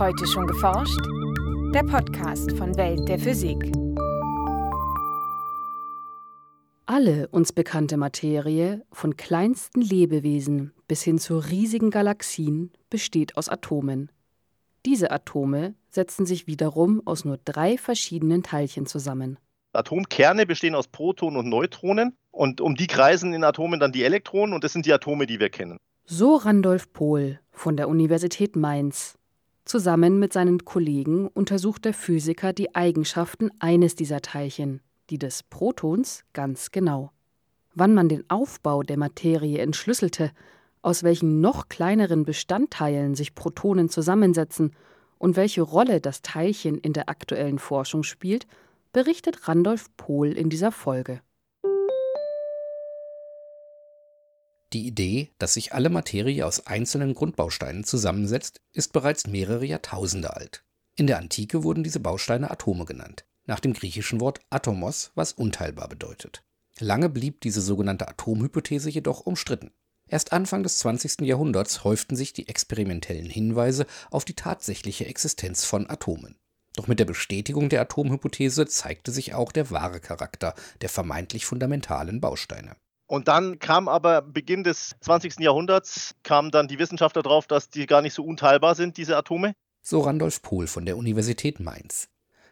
Heute schon geforscht? Der Podcast von Welt der Physik. Alle uns bekannte Materie, von kleinsten Lebewesen bis hin zu riesigen Galaxien, besteht aus Atomen. Diese Atome setzen sich wiederum aus nur drei verschiedenen Teilchen zusammen. Atomkerne bestehen aus Protonen und Neutronen und um die kreisen in Atomen dann die Elektronen und das sind die Atome, die wir kennen. So Randolph Pohl von der Universität Mainz. Zusammen mit seinen Kollegen untersucht der Physiker die Eigenschaften eines dieser Teilchen, die des Protons, ganz genau. Wann man den Aufbau der Materie entschlüsselte, aus welchen noch kleineren Bestandteilen sich Protonen zusammensetzen und welche Rolle das Teilchen in der aktuellen Forschung spielt, berichtet Randolph Pohl in dieser Folge. Die Idee, dass sich alle Materie aus einzelnen Grundbausteinen zusammensetzt, ist bereits mehrere Jahrtausende alt. In der Antike wurden diese Bausteine Atome genannt, nach dem griechischen Wort atomos, was unteilbar bedeutet. Lange blieb diese sogenannte Atomhypothese jedoch umstritten. Erst Anfang des 20. Jahrhunderts häuften sich die experimentellen Hinweise auf die tatsächliche Existenz von Atomen. Doch mit der Bestätigung der Atomhypothese zeigte sich auch der wahre Charakter der vermeintlich fundamentalen Bausteine. Und dann kam aber Beginn des 20. Jahrhunderts, kamen dann die Wissenschaftler drauf, dass die gar nicht so unteilbar sind, diese Atome. So Randolph Pohl von der Universität Mainz.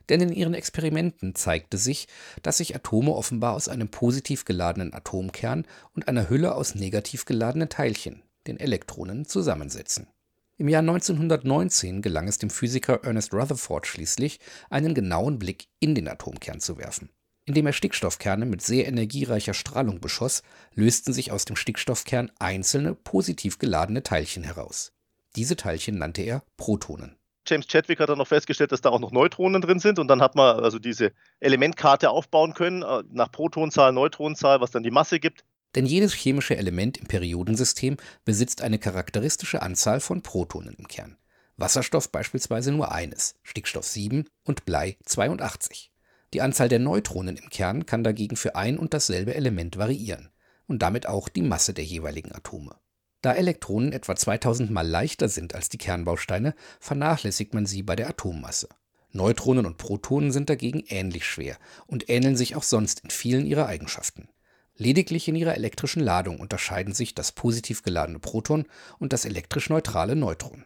Denn in ihren Experimenten zeigte sich, dass sich Atome offenbar aus einem positiv geladenen Atomkern und einer Hülle aus negativ geladenen Teilchen, den Elektronen, zusammensetzen. Im Jahr 1919 gelang es dem Physiker Ernest Rutherford schließlich, einen genauen Blick in den Atomkern zu werfen. Indem er Stickstoffkerne mit sehr energiereicher Strahlung beschoss, lösten sich aus dem Stickstoffkern einzelne positiv geladene Teilchen heraus. Diese Teilchen nannte er Protonen. James Chadwick hat dann noch festgestellt, dass da auch noch Neutronen drin sind und dann hat man also diese Elementkarte aufbauen können äh, nach Protonzahl, Neutronenzahl, was dann die Masse gibt. Denn jedes chemische Element im Periodensystem besitzt eine charakteristische Anzahl von Protonen im Kern. Wasserstoff beispielsweise nur eines, Stickstoff 7 und Blei 82. Die Anzahl der Neutronen im Kern kann dagegen für ein und dasselbe Element variieren und damit auch die Masse der jeweiligen Atome. Da Elektronen etwa 2000 mal leichter sind als die Kernbausteine, vernachlässigt man sie bei der Atommasse. Neutronen und Protonen sind dagegen ähnlich schwer und ähneln sich auch sonst in vielen ihrer Eigenschaften. Lediglich in ihrer elektrischen Ladung unterscheiden sich das positiv geladene Proton und das elektrisch neutrale Neutron.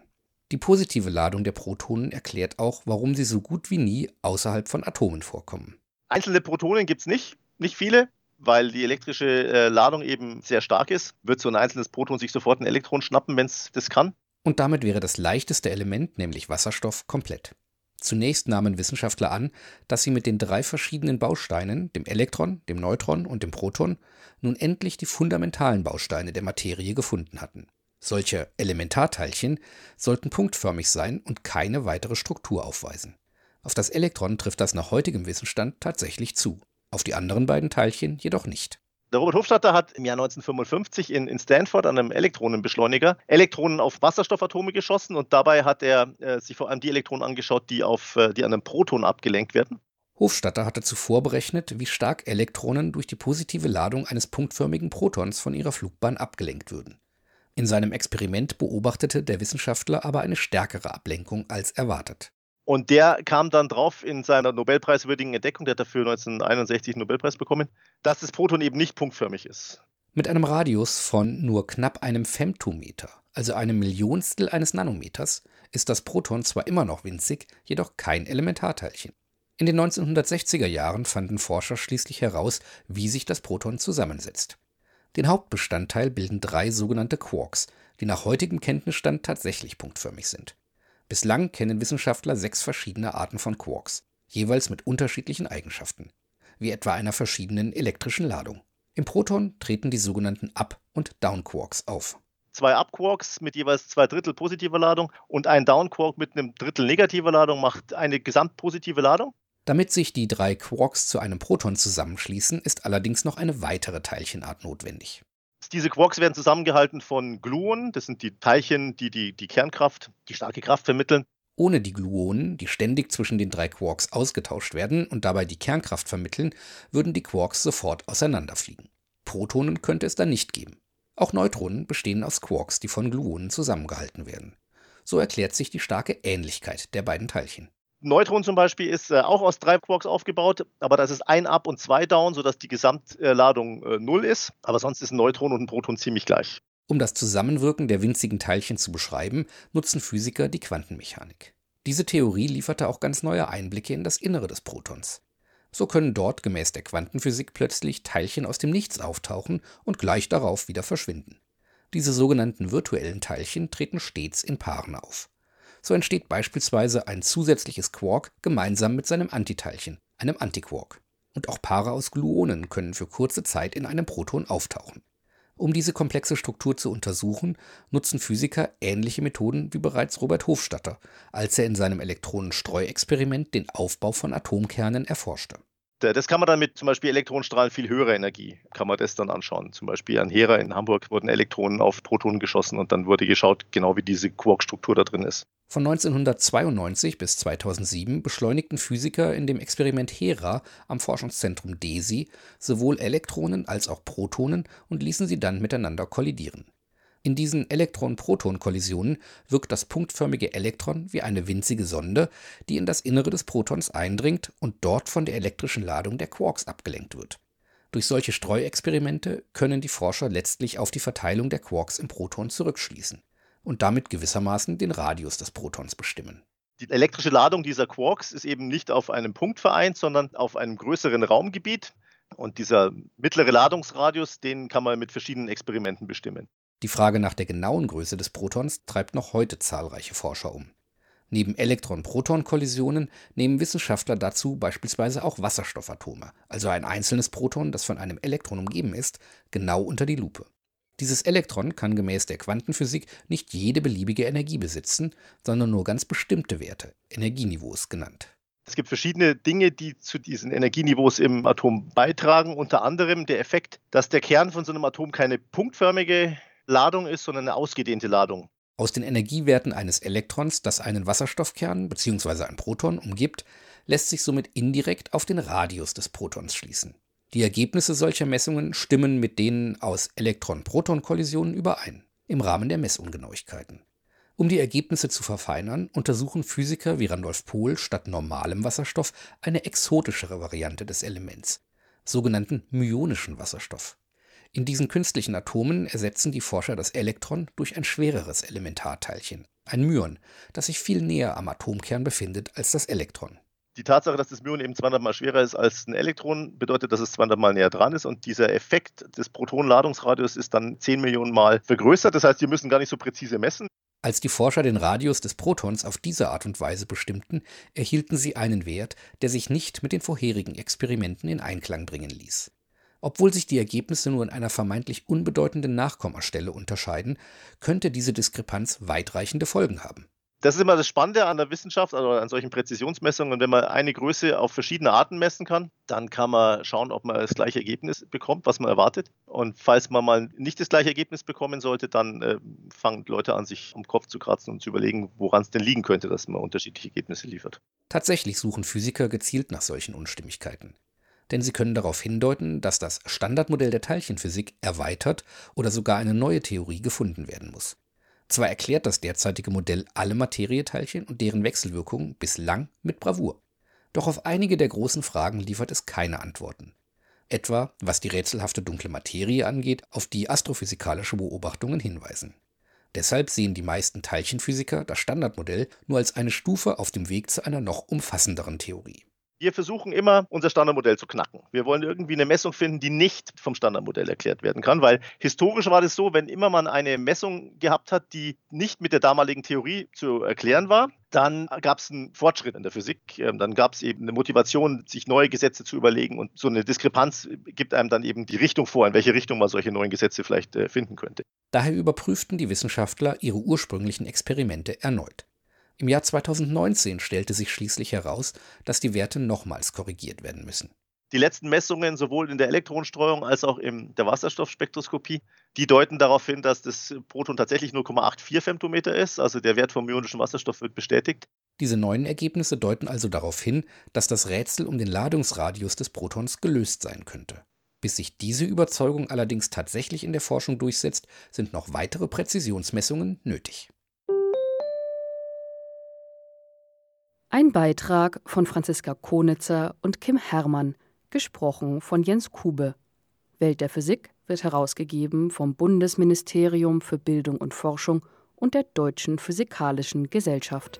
Die positive Ladung der Protonen erklärt auch, warum sie so gut wie nie außerhalb von Atomen vorkommen. Einzelne Protonen gibt es nicht, nicht viele, weil die elektrische äh, Ladung eben sehr stark ist. Wird so ein einzelnes Proton sich sofort ein Elektron schnappen, wenn es das kann. Und damit wäre das leichteste Element, nämlich Wasserstoff, komplett. Zunächst nahmen Wissenschaftler an, dass sie mit den drei verschiedenen Bausteinen, dem Elektron, dem Neutron und dem Proton, nun endlich die fundamentalen Bausteine der Materie gefunden hatten. Solche Elementarteilchen sollten punktförmig sein und keine weitere Struktur aufweisen. Auf das Elektron trifft das nach heutigem Wissensstand tatsächlich zu, auf die anderen beiden Teilchen jedoch nicht. Der Robert Hofstadter hat im Jahr 1955 in, in, Stanford an einem Elektronenbeschleuniger Elektronen auf Wasserstoffatome geschossen und dabei hat er äh, sich vor allem die Elektronen angeschaut, die, auf, äh, die an einem Proton abgelenkt werden. Hofstadter hatte zuvor berechnet, wie stark Elektronen durch die positive Ladung eines punktförmigen Protons von ihrer Flugbahn abgelenkt würden. In seinem Experiment beobachtete der Wissenschaftler aber eine stärkere Ablenkung als erwartet. Und der kam dann drauf in seiner Nobelpreiswürdigen Entdeckung, der hat dafür 1961 einen Nobelpreis bekommen, dass das Proton eben nicht punktförmig ist. Mit einem Radius von nur knapp einem Femtometer, also einem Millionstel eines Nanometers, ist das Proton zwar immer noch winzig, jedoch kein Elementarteilchen. In den 1960er Jahren fanden Forscher schließlich heraus, wie sich das Proton zusammensetzt. Den Hauptbestandteil bilden drei sogenannte Quarks, die nach heutigem Kenntnisstand tatsächlich punktförmig sind. Bislang kennen Wissenschaftler sechs verschiedene Arten von Quarks, jeweils mit unterschiedlichen Eigenschaften, wie etwa einer verschiedenen elektrischen Ladung. Im Proton treten die sogenannten Up- und Down-Quarks auf. Zwei Up-Quarks mit jeweils zwei Drittel positiver Ladung und ein Down-Quark mit einem Drittel negativer Ladung macht eine gesamtpositive Ladung. Damit sich die drei Quarks zu einem Proton zusammenschließen, ist allerdings noch eine weitere Teilchenart notwendig. Diese Quarks werden zusammengehalten von Gluonen. Das sind die Teilchen, die, die die Kernkraft, die starke Kraft vermitteln. Ohne die Gluonen, die ständig zwischen den drei Quarks ausgetauscht werden und dabei die Kernkraft vermitteln, würden die Quarks sofort auseinanderfliegen. Protonen könnte es dann nicht geben. Auch Neutronen bestehen aus Quarks, die von Gluonen zusammengehalten werden. So erklärt sich die starke Ähnlichkeit der beiden Teilchen. Neutron zum Beispiel ist äh, auch aus drei Quarks aufgebaut, aber das ist ein Up und zwei Down, sodass die Gesamtladung äh, null ist. Aber sonst ist ein Neutron und ein Proton ziemlich gleich. Um das Zusammenwirken der winzigen Teilchen zu beschreiben, nutzen Physiker die Quantenmechanik. Diese Theorie lieferte auch ganz neue Einblicke in das Innere des Protons. So können dort gemäß der Quantenphysik plötzlich Teilchen aus dem Nichts auftauchen und gleich darauf wieder verschwinden. Diese sogenannten virtuellen Teilchen treten stets in Paaren auf. So entsteht beispielsweise ein zusätzliches Quark gemeinsam mit seinem Antiteilchen, einem Antiquark. Und auch Paare aus Gluonen können für kurze Zeit in einem Proton auftauchen. Um diese komplexe Struktur zu untersuchen, nutzen Physiker ähnliche Methoden wie bereits Robert Hofstadter, als er in seinem Elektronenstreuexperiment den Aufbau von Atomkernen erforschte. Das kann man dann mit zum Beispiel Elektronenstrahlen viel höherer Energie, kann man das dann anschauen. Zum Beispiel an Hera in Hamburg wurden Elektronen auf Protonen geschossen und dann wurde geschaut, genau wie diese Quark-Struktur da drin ist. Von 1992 bis 2007 beschleunigten Physiker in dem Experiment Hera am Forschungszentrum DESI sowohl Elektronen als auch Protonen und ließen sie dann miteinander kollidieren. In diesen Elektron-Proton-Kollisionen wirkt das punktförmige Elektron wie eine winzige Sonde, die in das Innere des Protons eindringt und dort von der elektrischen Ladung der Quarks abgelenkt wird. Durch solche Streuexperimente können die Forscher letztlich auf die Verteilung der Quarks im Proton zurückschließen und damit gewissermaßen den Radius des Protons bestimmen. Die elektrische Ladung dieser Quarks ist eben nicht auf einem Punkt vereint, sondern auf einem größeren Raumgebiet. Und dieser mittlere Ladungsradius, den kann man mit verschiedenen Experimenten bestimmen. Die Frage nach der genauen Größe des Protons treibt noch heute zahlreiche Forscher um. Neben Elektron-Proton-Kollisionen nehmen Wissenschaftler dazu beispielsweise auch Wasserstoffatome, also ein einzelnes Proton, das von einem Elektron umgeben ist, genau unter die Lupe. Dieses Elektron kann gemäß der Quantenphysik nicht jede beliebige Energie besitzen, sondern nur ganz bestimmte Werte, Energieniveaus genannt. Es gibt verschiedene Dinge, die zu diesen Energieniveaus im Atom beitragen, unter anderem der Effekt, dass der Kern von so einem Atom keine punktförmige Ladung ist, sondern eine ausgedehnte Ladung. Aus den Energiewerten eines Elektrons, das einen Wasserstoffkern bzw. ein Proton umgibt, lässt sich somit indirekt auf den Radius des Protons schließen. Die Ergebnisse solcher Messungen stimmen mit denen aus Elektron-Proton-Kollisionen überein, im Rahmen der Messungenauigkeiten. Um die Ergebnisse zu verfeinern, untersuchen Physiker wie Randolph Pohl statt normalem Wasserstoff eine exotischere Variante des Elements, sogenannten myonischen Wasserstoff. In diesen künstlichen Atomen ersetzen die Forscher das Elektron durch ein schwereres Elementarteilchen, ein Myon, das sich viel näher am Atomkern befindet als das Elektron. Die Tatsache, dass das Myon eben 200 mal schwerer ist als ein Elektron, bedeutet, dass es 200 mal näher dran ist und dieser Effekt des Protonenladungsradius ist dann 10 Millionen Mal vergrößert. Das heißt, wir müssen gar nicht so präzise messen. Als die Forscher den Radius des Protons auf diese Art und Weise bestimmten, erhielten sie einen Wert, der sich nicht mit den vorherigen Experimenten in Einklang bringen ließ. Obwohl sich die Ergebnisse nur in einer vermeintlich unbedeutenden Nachkommastelle unterscheiden, könnte diese Diskrepanz weitreichende Folgen haben. Das ist immer das Spannende an der Wissenschaft, also an solchen Präzisionsmessungen. wenn man eine Größe auf verschiedene Arten messen kann, dann kann man schauen, ob man das gleiche Ergebnis bekommt, was man erwartet. Und falls man mal nicht das gleiche Ergebnis bekommen sollte, dann äh, fangen Leute an, sich am Kopf zu kratzen und zu überlegen, woran es denn liegen könnte, dass man unterschiedliche Ergebnisse liefert. Tatsächlich suchen Physiker gezielt nach solchen Unstimmigkeiten denn sie können darauf hindeuten, dass das Standardmodell der Teilchenphysik erweitert oder sogar eine neue Theorie gefunden werden muss. Zwar erklärt das derzeitige Modell alle Materieteilchen und deren Wechselwirkungen bislang mit Bravour. Doch auf einige der großen Fragen liefert es keine Antworten. Etwa, was die rätselhafte dunkle Materie angeht, auf die astrophysikalische Beobachtungen hinweisen. Deshalb sehen die meisten Teilchenphysiker das Standardmodell nur als eine Stufe auf dem Weg zu einer noch umfassenderen Theorie. Wir versuchen immer, unser Standardmodell zu knacken. Wir wollen irgendwie eine Messung finden, die nicht vom Standardmodell erklärt werden kann, weil historisch war das so, wenn immer man eine Messung gehabt hat, die nicht mit der damaligen Theorie zu erklären war, dann gab es einen Fortschritt in der Physik. Ähm, dann gab es eben eine Motivation, sich neue Gesetze zu überlegen und so eine Diskrepanz gibt einem dann eben die Richtung vor, in welche Richtung man solche neuen Gesetze vielleicht äh, finden könnte. Daher überprüften die Wissenschaftler ihre ursprünglichen Experimente erneut. Im Jahr 2019 stellte sich schließlich heraus, dass die Werte nochmals korrigiert werden müssen. Die letzten Messungen sowohl in der Elektronenstreuung als auch in der Wasserstoffspektroskopie, die deuten darauf hin, dass das Proton tatsächlich 0,84 Femtometer ist, also der Wert vom ionischen Wasserstoff wird bestätigt. Diese neuen Ergebnisse deuten also darauf hin, dass das Rätsel um den Ladungsradius des Protons gelöst sein könnte. Bis sich diese Überzeugung allerdings tatsächlich in der Forschung durchsetzt, sind noch weitere Präzisionsmessungen nötig. Ein Beitrag von Franziska Konitzer und Kim Herrmann, gesprochen von Jens Kube. Welt der Physik wird herausgegeben vom Bundesministerium für Bildung und Forschung und der Deutschen Physikalischen Gesellschaft.